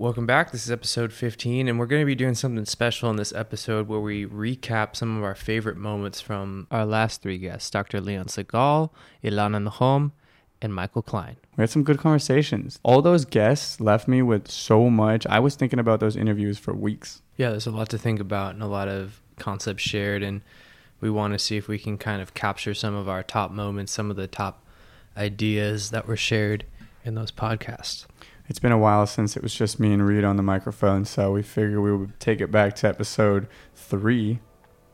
Welcome back. This is episode 15, and we're going to be doing something special in this episode where we recap some of our favorite moments from our last three guests Dr. Leon Segal, Ilana Nahom, and Michael Klein. We had some good conversations. All those guests left me with so much. I was thinking about those interviews for weeks. Yeah, there's a lot to think about and a lot of concepts shared, and we want to see if we can kind of capture some of our top moments, some of the top ideas that were shared in those podcasts. It's been a while since it was just me and Reed on the microphone, so we figured we would take it back to episode three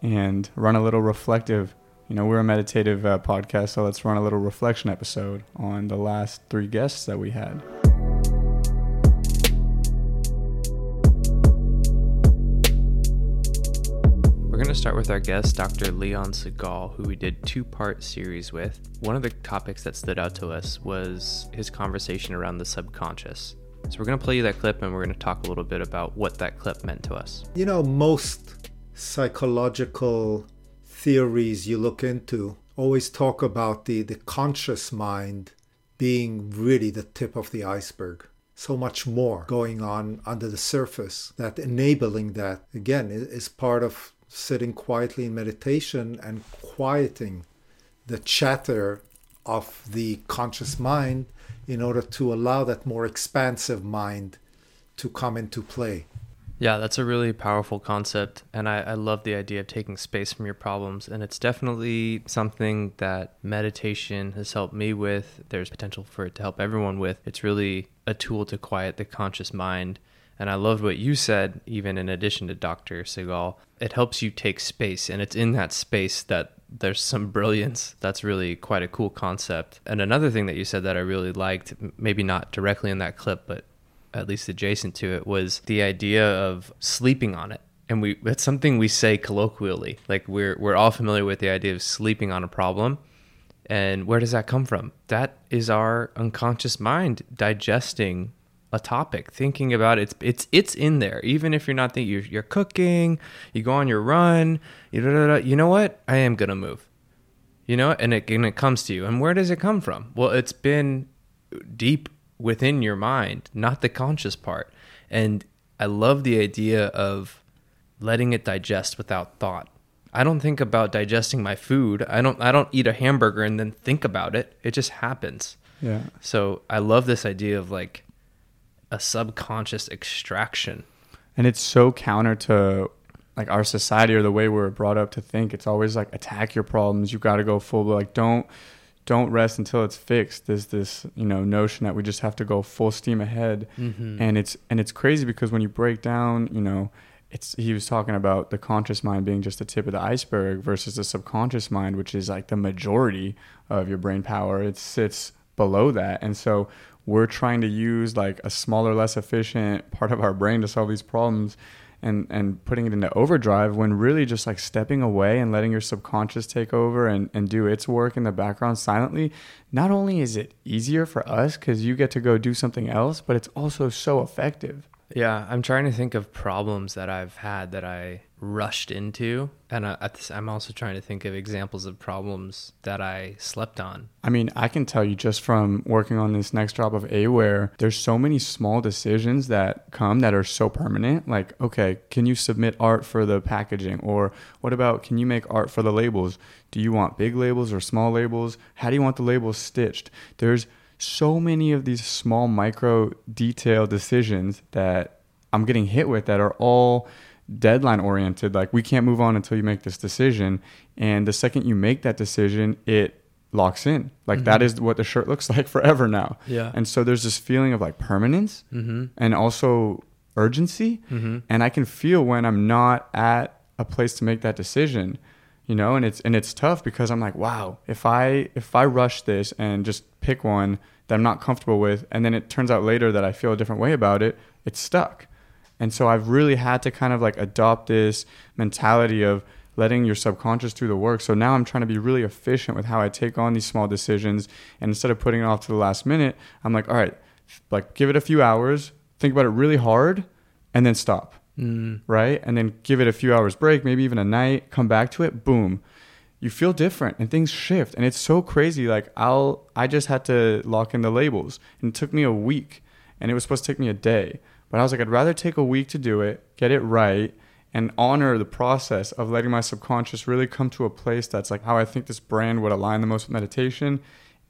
and run a little reflective. You know, we're a meditative uh, podcast, so let's run a little reflection episode on the last three guests that we had. We're going to start with our guest, Dr. Leon Segal, who we did two-part series with. One of the topics that stood out to us was his conversation around the subconscious. So we're going to play you that clip and we're going to talk a little bit about what that clip meant to us. You know, most psychological theories you look into always talk about the, the conscious mind being really the tip of the iceberg. So much more going on under the surface that enabling that, again, is part of sitting quietly in meditation and quieting the chatter of the conscious mind in order to allow that more expansive mind to come into play. Yeah, that's a really powerful concept. And I, I love the idea of taking space from your problems. And it's definitely something that meditation has helped me with. There's potential for it to help everyone with. It's really a tool to quiet the conscious mind and I loved what you said, even in addition to Dr. Segal. It helps you take space, and it's in that space that there's some brilliance. That's really quite a cool concept. And another thing that you said that I really liked, maybe not directly in that clip, but at least adjacent to it, was the idea of sleeping on it. And we it's something we say colloquially. Like we're we're all familiar with the idea of sleeping on a problem. And where does that come from? That is our unconscious mind digesting a topic, thinking about it. It's it's it's in there. Even if you're not thinking, you're, you're cooking, you go on your run, you, you know what? I am gonna move. You know, and it and it comes to you. And where does it come from? Well, it's been deep within your mind, not the conscious part. And I love the idea of letting it digest without thought. I don't think about digesting my food. I don't I don't eat a hamburger and then think about it. It just happens. Yeah. So I love this idea of like a subconscious extraction. And it's so counter to like our society or the way we're brought up to think. It's always like attack your problems. You got to go full like don't don't rest until it's fixed. There's this, you know, notion that we just have to go full steam ahead. Mm-hmm. And it's and it's crazy because when you break down, you know, it's he was talking about the conscious mind being just the tip of the iceberg versus the subconscious mind, which is like the majority of your brain power. It sits below that. And so we're trying to use like a smaller, less efficient part of our brain to solve these problems and and putting it into overdrive when really just like stepping away and letting your subconscious take over and, and do its work in the background silently not only is it easier for us because you get to go do something else but it's also so effective yeah i'm trying to think of problems that i've had that i rushed into and uh, I, am also trying to think of examples of problems that i slept on. I mean i can tell you just from working on this next job of aware there's so many small decisions that come that are so permanent. Like okay can you submit art for the packaging? Or what about can you make art for the labels? Do you want big labels or small labels? How do you want the labels stitched? There's so many of these small micro detail decisions that i'm getting hit with that are all deadline oriented like we can't move on until you make this decision and the second you make that decision it locks in like mm-hmm. that is what the shirt looks like forever now yeah and so there's this feeling of like permanence mm-hmm. and also urgency mm-hmm. and i can feel when i'm not at a place to make that decision you know and it's and it's tough because i'm like wow if i if i rush this and just pick one that i'm not comfortable with and then it turns out later that i feel a different way about it it's stuck and so I've really had to kind of like adopt this mentality of letting your subconscious do the work. So now I'm trying to be really efficient with how I take on these small decisions. And instead of putting it off to the last minute, I'm like, all right, like give it a few hours, think about it really hard, and then stop. Mm. Right. And then give it a few hours break, maybe even a night, come back to it, boom. You feel different and things shift. And it's so crazy. Like I'll I just had to lock in the labels. And it took me a week and it was supposed to take me a day But I was like, I'd rather take a week to do it, get it right, and honor the process of letting my subconscious really come to a place that's like how I think this brand would align the most with meditation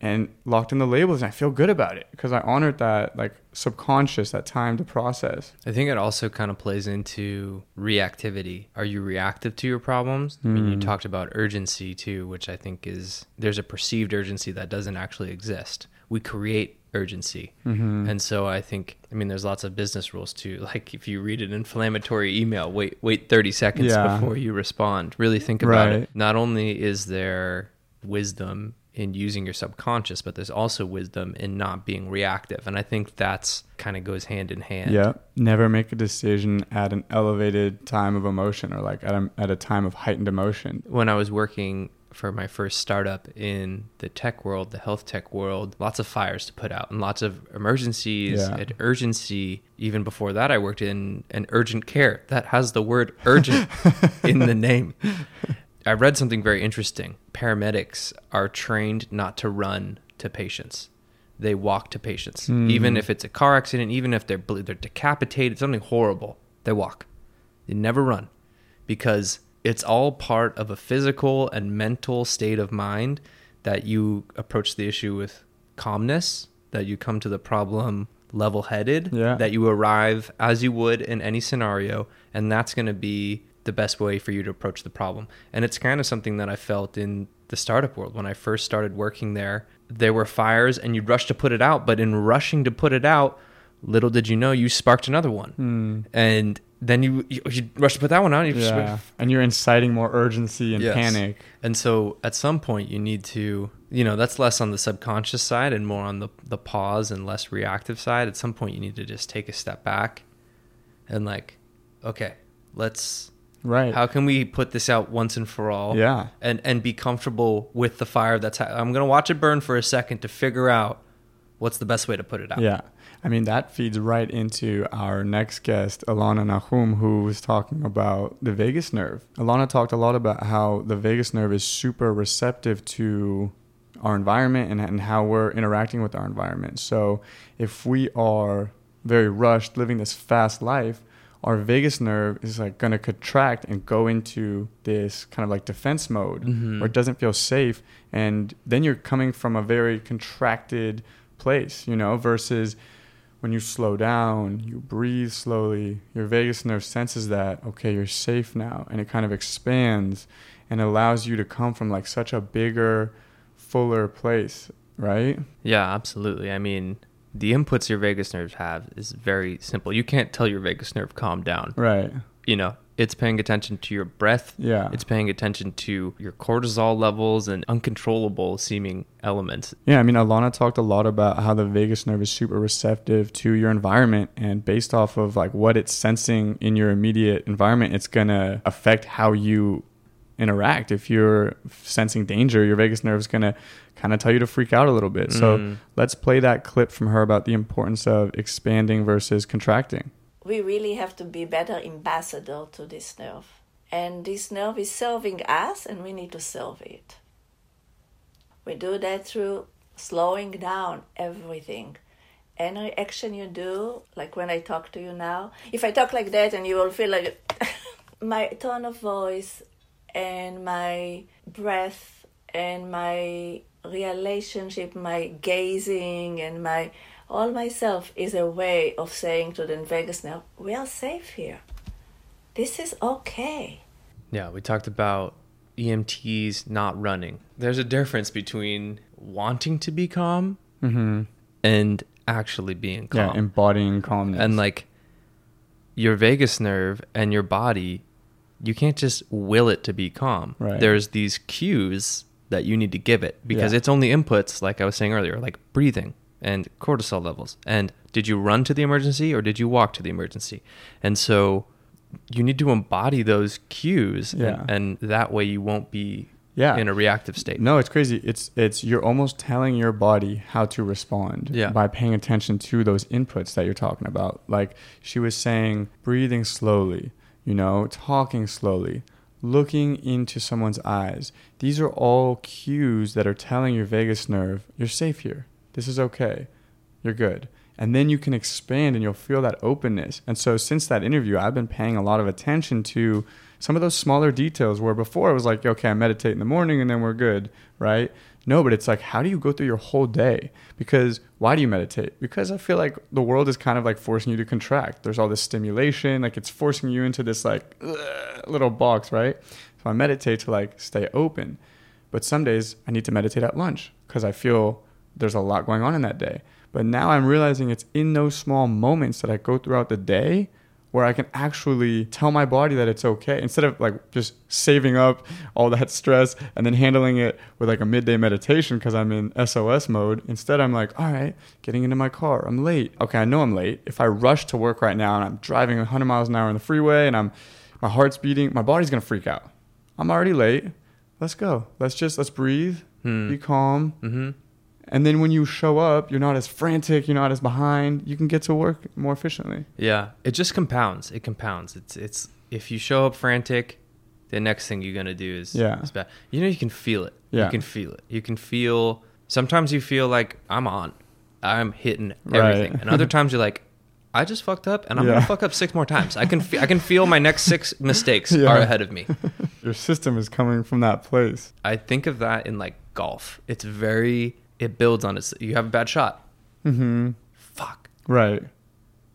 and locked in the labels and I feel good about it because I honored that like subconscious that time to process. I think it also kind of plays into reactivity. Are you reactive to your problems? I mean, you Mm. talked about urgency too, which I think is there's a perceived urgency that doesn't actually exist. We create urgency. Mm-hmm. And so I think I mean there's lots of business rules too. Like if you read an inflammatory email, wait wait 30 seconds Yeah. before you respond. Really think about Right. it. Not only is there wisdom in using your subconscious, but there's also wisdom in not being reactive. And I think that's kind of goes hand in hand. Yeah. Never make a decision at an elevated time of emotion or like at a, at a time of heightened emotion. When I was working for my first startup in the tech world, the health tech world, lots of fires to put out and lots of emergencies Yeah. and urgency. Even before that, I worked in an urgent care that has the word urgent in the name. I read something very interesting. Paramedics are trained not to run to patients. They walk to patients. Hmm. Even if it's a car accident, even if they're they're decapitated, something horrible, they walk. They never run because it's all part of a physical and mental state of mind that you approach the issue with calmness, that you come to the problem level headed, Yeah. that you arrive as you would in any scenario, and that's going to be the best way for you to approach the problem. And it's kind of something that I felt in the startup world when I first started working there. There were fires and you'd rush to put it out, but in rushing to put it out, little did you know you sparked another one. Hmm. And then you you, you rush to put that one out. And, you Yeah. And you're inciting more urgency and Yes. panic. and so at some point you need to, you know, that's less on the subconscious side and more on the the pause and less reactive side. At some point you need to just take a step back and like, okay, let's Right. how can we put this out once and for all? yeah. And and be comfortable with the fire that's ha- I'm going to watch it burn for a second to figure out what's the best way to put it out. Yeah. I mean, that feeds right into our next guest, Alana Nahum, who was talking about the vagus nerve. Alana talked a lot about how the vagus nerve is super receptive to our environment and, and how we're interacting with our environment. So if we are very rushed, living this fast life, our vagus nerve is like going to contract and go into this kind of like defense mode Mhm. where it doesn't feel safe. And then you're coming from a very contracted place, you know, versus when you slow down, you breathe slowly, your vagus nerve senses that, okay, you're safe now. And it kind of expands and allows you to come from like such a bigger, fuller place, right? Yeah, absolutely. I mean, the inputs your vagus nerves have is very simple. You can't tell your vagus nerve calm down. Right. You know, it's paying attention to your breath. Yeah. It's paying attention to your cortisol levels and uncontrollable seeming elements. Yeah, I mean, Alana talked a lot about how the vagus nerve is super receptive to your environment, and based off of like what it's sensing in your immediate environment, it's gonna affect how you interact. If you're sensing danger, your vagus nerve is gonna kind of tell you to freak out a little bit. So Mm. let's play that clip from her about the importance of expanding versus contracting. we really have to be better ambassador to this nerve. And this nerve is serving us and we need to serve it. We do that through slowing down everything. Any action you do, like when I talk to you now, if I talk like that and you will feel like my tone of voice and my breath and my relationship, my gazing and my all myself is a way of saying to the vagus nerve, we are safe here. This is okay. Yeah, we talked about EMTs not running. There's a difference between wanting to be calm Mm-hmm. and actually being calm. Yeah, embodying calmness. and like your vagus nerve and your body you can't just will it to be calm Right. there's these cues that you need to give it because Yeah. it's only inputs like i was saying earlier like breathing and cortisol levels and did you run to the emergency or did you walk to the emergency and so you need to embody those cues and- and, that way you won't be yeah. in a reactive state No, it's crazy. It's it's you're almost telling your body how to respond Yeah. by paying attention to those inputs that you're talking about. Like she was saying, breathing slowly, you know, talking slowly, looking into someone's eyes. These are all cues that are telling your vagus nerve, you're safe here. This is okay. You're good. and then you can expand and you'll feel that openness. And so since that interview, I've been paying a lot of attention to some of those smaller details where before it was like, okay, I meditate in the morning and then we're good, right? No, but it's like, how do you go through your whole day? Because why do you meditate? Because I feel like the world is kind of like forcing you to contract. There's all this stimulation, like it's forcing you into this like little box, right? So I meditate to like stay open. But some days I need to meditate at lunch because I feel there's a lot going on in that day. But now I'm realizing it's in those small moments that I go throughout the day where I can actually tell my body that it's okay instead of like just saving up all that stress and then handling it with like a midday meditation because I'm in SOS mode. Instead, I'm like, all right, getting into my car. I'm late. Okay, I know I'm late. If I rush to work right now and I'm driving 100 miles an hour on the freeway and I'm my heart's beating, my body's gonna freak out. I'm already late. Let's go. Let's just let's breathe, Hmm. be calm, Mm-hmm. And then when you show up, you're not as frantic, you're not as behind. You can get to work more efficiently. Yeah, it just compounds. It compounds. It's it's if you show up frantic, the next thing you're gonna do is Yeah. is bad. You know, you can feel it. Yeah. You can feel it. You can feel. Sometimes you feel like I'm on, I'm hitting Right. everything, and other times you're like, I just fucked up, and I'm Yeah. gonna fuck up six more times. I can fe- I can feel my next six mistakes Yeah. are ahead of me. Your system is coming from that place. I think of that in like golf. It's very it builds on it. You have a bad shot. Mm-hmm. Fuck. Right.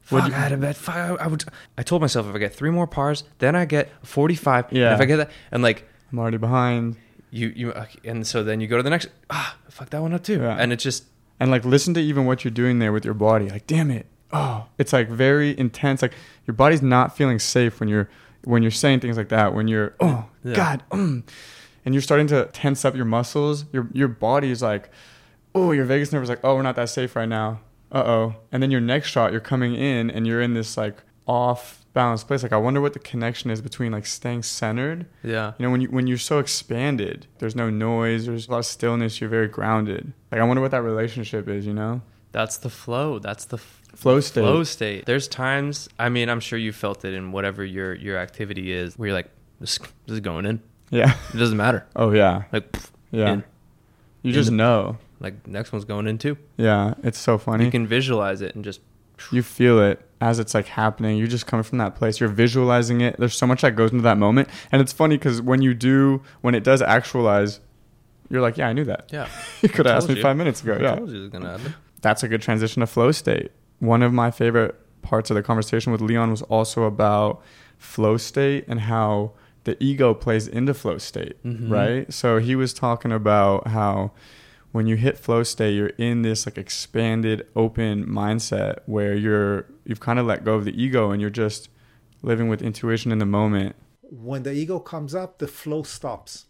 Fuck, you- I had a bad. Fuck, I, I would. I told myself if I get three more pars, then I get forty-five. Yeah. if I get that, and like I'm already behind. you, you, and so then you go to the next. Ah, fuck that one up too. Yeah. And it just And like listen to even what you're doing there with your body. Like, damn it. Oh, it's like very intense. Like your body's not feeling safe when you're when you're saying things like that. When you're oh Yeah. God, mm, and you're starting to tense up your muscles. Your your body is like, oh, your vagus nerve is like, oh, we're not that safe right now. Uh oh. And then your next shot, you're coming in and you're in this like off balance place. Like I wonder what the connection is between like staying centered yeah. you know, when you when you're so expanded, there's no noise, there's a lot of stillness, you're very grounded. Like I wonder what that relationship is, you know? That's the flow. That's the f- Flow state. flow state. There's times. I mean, I'm sure you felt it in whatever your your activity is, where you're like, this, this is going in. Yeah. It doesn't matter. Oh yeah. Like, pff, Yeah. in. You in just the- know. Like next one's going in too. Yeah. It's so funny. You can visualize it and just you feel it as it's like happening. You're just coming from that place. You're visualizing it. There's so much that goes into that moment. And it's funny because when you do, when it does actualize, you're like, yeah, I knew that. yeah. You could have asked me you. five minutes ago. I Yeah. told you it was gonna happen. that's a good transition to flow state. One of my favorite parts of the conversation with Leon was also about flow state and how the ego plays into flow state, Mhm. right? So he was talking about how when you hit flow state, you're in this like expanded, open mindset where you're you've kind of let go of the ego and you're just living with intuition in the moment. when the ego comes up, the flow stops.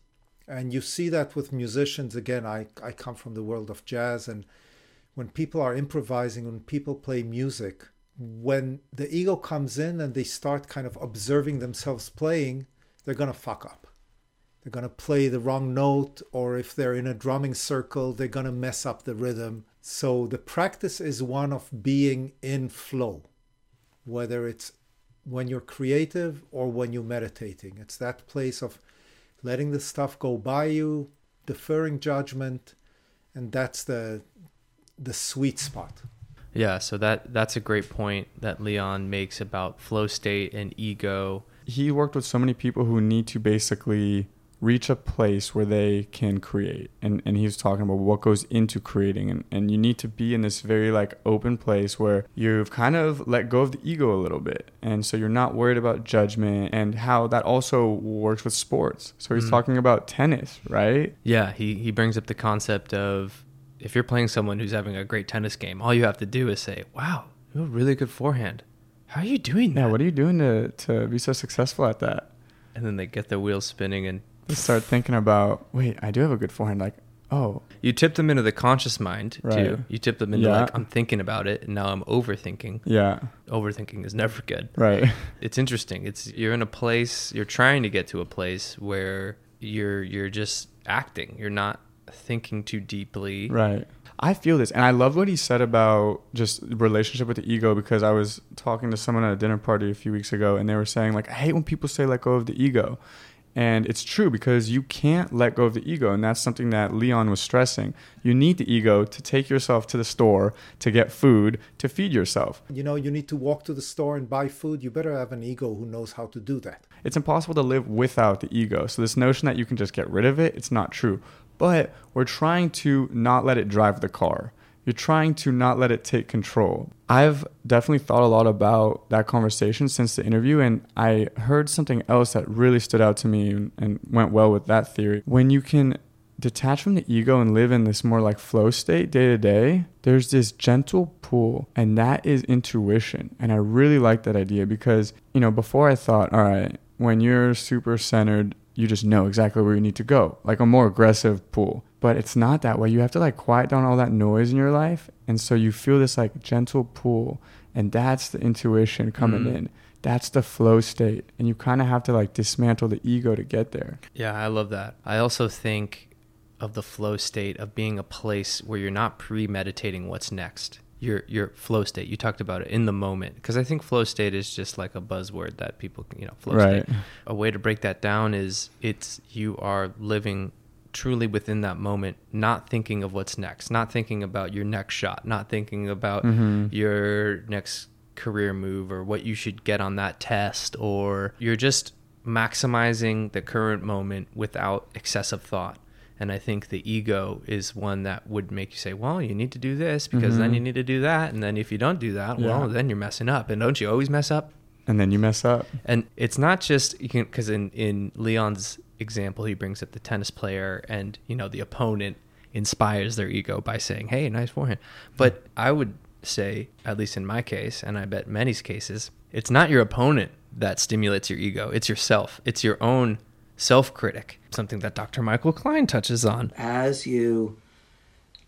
And you see that with musicians. Again, I, I come from the world of jazz. And when people are improvising, when people play music, when the ego comes in and they start kind of observing themselves playing, they're going to fuck up. They're going to play the wrong note, or if they're in a drumming circle, they're going to mess up the rhythm. So the practice is one of being in flow, whether it's when you're creative or when you're meditating. It's that place of letting the stuff go by you, deferring judgment, and that's the the sweet spot. Yeah, so that that's a great point that Leon makes about flow state and ego. he worked with so many people who need to basically reach a place where they can create and, and he was talking about what goes into creating and, and you need to be in this very like open place where you've kind of let go of the ego a little bit and so you're not worried about judgment and how that also works with sports so he's Mhm. talking about tennis right Yeah, he he brings up the concept of if you're playing someone who's having a great tennis game, all you have to do is say, "Wow, you have a really good forehand. How are you doing that?" yeah what are you doing to, to be so successful at that and then they get their wheels spinning and start thinking about wait i do have a good forehand like oh you tip them into the conscious mind Right. too. You tip them into Yeah. like I'm thinking about it and now I'm overthinking. yeah Overthinking is never good. right It's interesting. It's you're in a place, you're trying to get to a place where you're you're just acting. You're not thinking too deeply. Right. I feel this, and I love what he said about just relationship with the ego because I was talking to someone at a dinner party a few weeks ago, and they were saying like, I hate when people say let go of the ego, And it's true because you can't let go of the ego. And that's something that Leon was stressing. You need the ego to take yourself to the store, to get food, to feed yourself. You know, you need to walk to the store and buy food. You better have an ego who knows how to do that. It's impossible to live without the ego. So, this notion that you can just get rid of it, it's not true. But we're trying to not let it drive the car. You're trying to not let it take control. I've definitely thought a lot about that conversation since the interview, and I heard something else that really stood out to me and, went well with that theory. When you can detach from the ego and live in this more like flow state day to day, there's this gentle pull, and that is intuition. And I really like that idea because, you know, before I thought, all right, when you're super centered, you just know exactly where you need to go, like a more aggressive pull but it's not that way. You have to like quiet down all that noise in your life. And so you feel this like gentle pull. And that's the intuition coming mm. in. That's the flow state. And you kind of have to like dismantle the ego to get there. Yeah, I love that. I also think of the flow state of being a place where you're not premeditating what's next. Your your flow state. You talked about it in the moment because I think flow state is just like a buzzword that people you know flow right. state. A way to break that down is it's you are living truly within that moment, not thinking of what's next, not thinking about your next shot, not thinking about mm-hmm. your next career move or what you should get on that test, or you're just maximizing the current moment without excessive thought. And I think the ego is one that would make you say, well, you need to do this because mm-hmm. then you need to do that. And then if you don't do that, yeah. well, then you're messing up. And don't you always mess up? And then you mess up. And it's not just, you can, because in, in Leon's example, he brings up the tennis player and, you know, the opponent inspires their ego by saying, hey, nice forehand. But I would say, at least in my case, and I bet many's cases, it's not your opponent that stimulates your ego, it's yourself. It's your own self critic, something that Dr. Michael Klein touches on. As you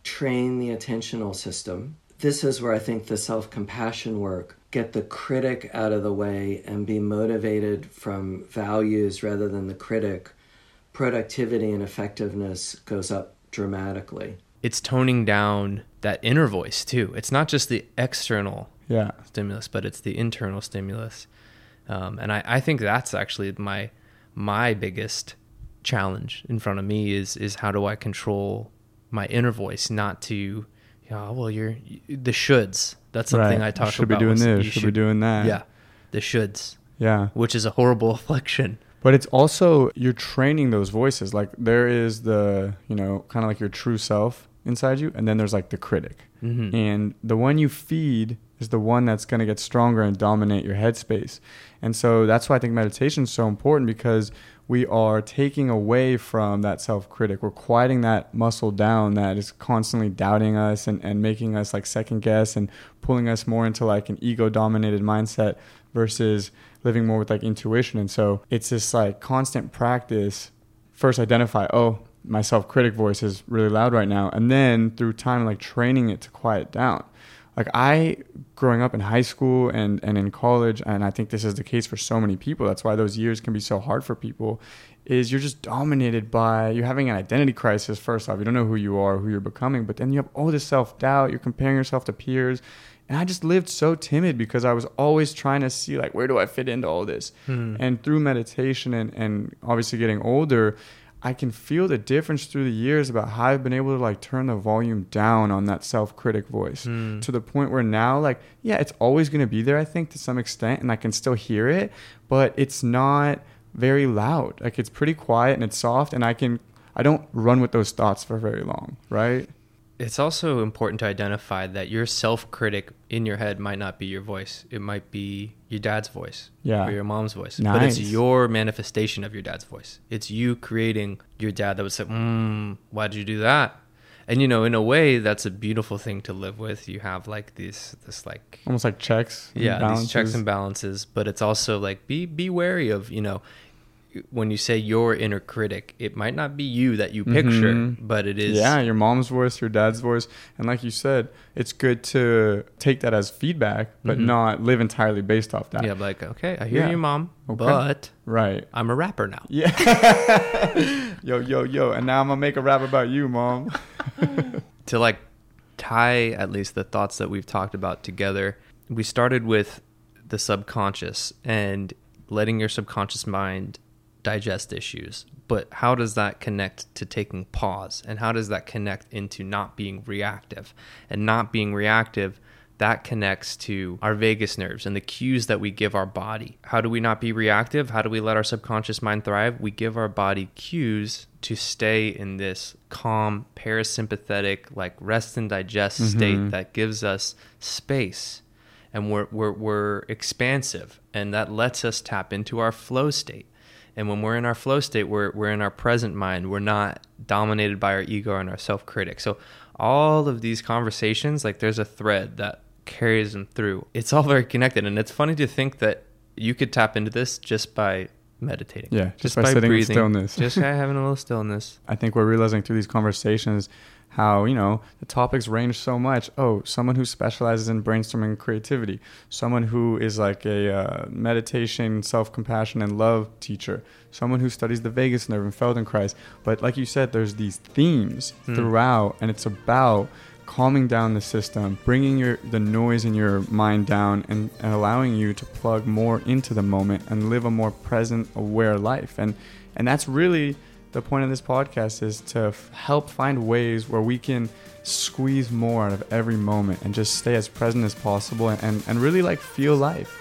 train the attentional system, this is where I think the self compassion work get the critic out of the way and be motivated from values rather than the critic productivity and effectiveness goes up dramatically. It's toning down that inner voice too. It's not just the external yeah. stimulus, but it's the internal stimulus. Um, and I, I think that's actually my my biggest challenge in front of me is is how do I control my inner voice, not to, oh, well, you're the shoulds. That's something right. I talk should about. Should be doing this. Should, should be doing that. Yeah, the shoulds. Yeah, which is a horrible affliction. But it's also you're training those voices. Like there is the you know kind of like your true self inside you, and then there's like the critic, mm-hmm. and the one you feed is the one that's going to get stronger and dominate your headspace. And so that's why I think meditation is so important because we are taking away from that self critic. We're quieting that muscle down that is constantly doubting us and, and making us like second guess and pulling us more into like an ego dominated mindset versus living more with like intuition. And so it's this like constant practice. First, identify, oh, my self critic voice is really loud right now. And then through time, like training it to quiet down. Like I, growing up in high school and, and in college, and I think this is the case for so many people, that's why those years can be so hard for people, is you're just dominated by, you're having an identity crisis, first off. You don't know who you are, who you're becoming, but then you have all this self doubt. You're comparing yourself to peers and I just lived so timid because I was always trying to see like where do I fit into all this. Hmm. And through meditation and, and obviously getting older, I can feel the difference through the years about how I've been able to like turn the volume down on that self-critic voice hmm. to the point where now like yeah, it's always going to be there I think to some extent and I can still hear it, but it's not very loud. Like it's pretty quiet and it's soft and I can I don't run with those thoughts for very long, right? It's also important to identify that your self critic in your head might not be your voice. It might be your dad's voice yeah. or your mom's voice. Nice. But it's your manifestation of your dad's voice. It's you creating your dad that would say, mm, why did you do that? And you know, in a way, that's a beautiful thing to live with. You have like these, this like almost like checks, yeah, these checks and balances. But it's also like be be wary of you know when you say your inner critic, it might not be you that you picture, mm-hmm. but it is. Yeah, your mom's voice, your dad's voice. And like you said, it's good to take that as feedback, but mm-hmm. not live entirely based off that. Yeah, like, okay, I hear yeah. you, mom, okay. but right, I'm a rapper now. Yeah. yo, yo, yo. And now I'm going to make a rap about you, mom. to like tie at least the thoughts that we've talked about together, we started with the subconscious and letting your subconscious mind digest issues. But how does that connect to taking pause? And how does that connect into not being reactive? And not being reactive, that connects to our vagus nerves and the cues that we give our body. How do we not be reactive? How do we let our subconscious mind thrive? We give our body cues to stay in this calm, parasympathetic, like rest and digest Mhm. state that gives us space and we're, we're, we're expansive and that lets us tap into our flow state and when we're in our flow state we're, we're in our present mind. We're not dominated by our ego and our self-critic. So all of these conversations like there's a thread that carries them through. It's all very connected. And it's funny to think that you could tap into this just by meditating. Yeah, just by sitting in stillness. just by having a little stillness. I think we're realizing through these conversations how, you know, the topics range so much. Oh, someone who specializes in brainstorming and creativity, someone who is like a uh, meditation, self compassion, and love teacher, someone who studies the vagus nerve and Feldenkrais. But like you said, there's these themes Hmm. throughout, and it's about calming down the system, bringing your the noise in your mind down, and, and allowing you to plug more into the moment and live a more present, aware life. And and that's really the point of this podcast is to f- help find ways where we can squeeze more out of every moment and just stay as present as possible and, and, and really like feel life.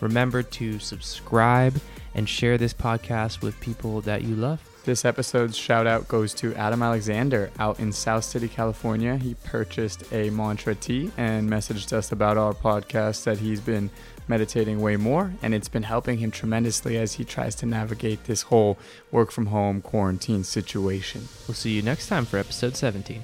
remember to subscribe and share this podcast with people that you love This episode's shout out goes to Adam Alexander out in South City, California. He purchased a mantra tee and messaged us about our podcast that he's been meditating way more and it's been helping him tremendously as he tries to navigate this whole work from home quarantine situation. we'll see you next time for episode 17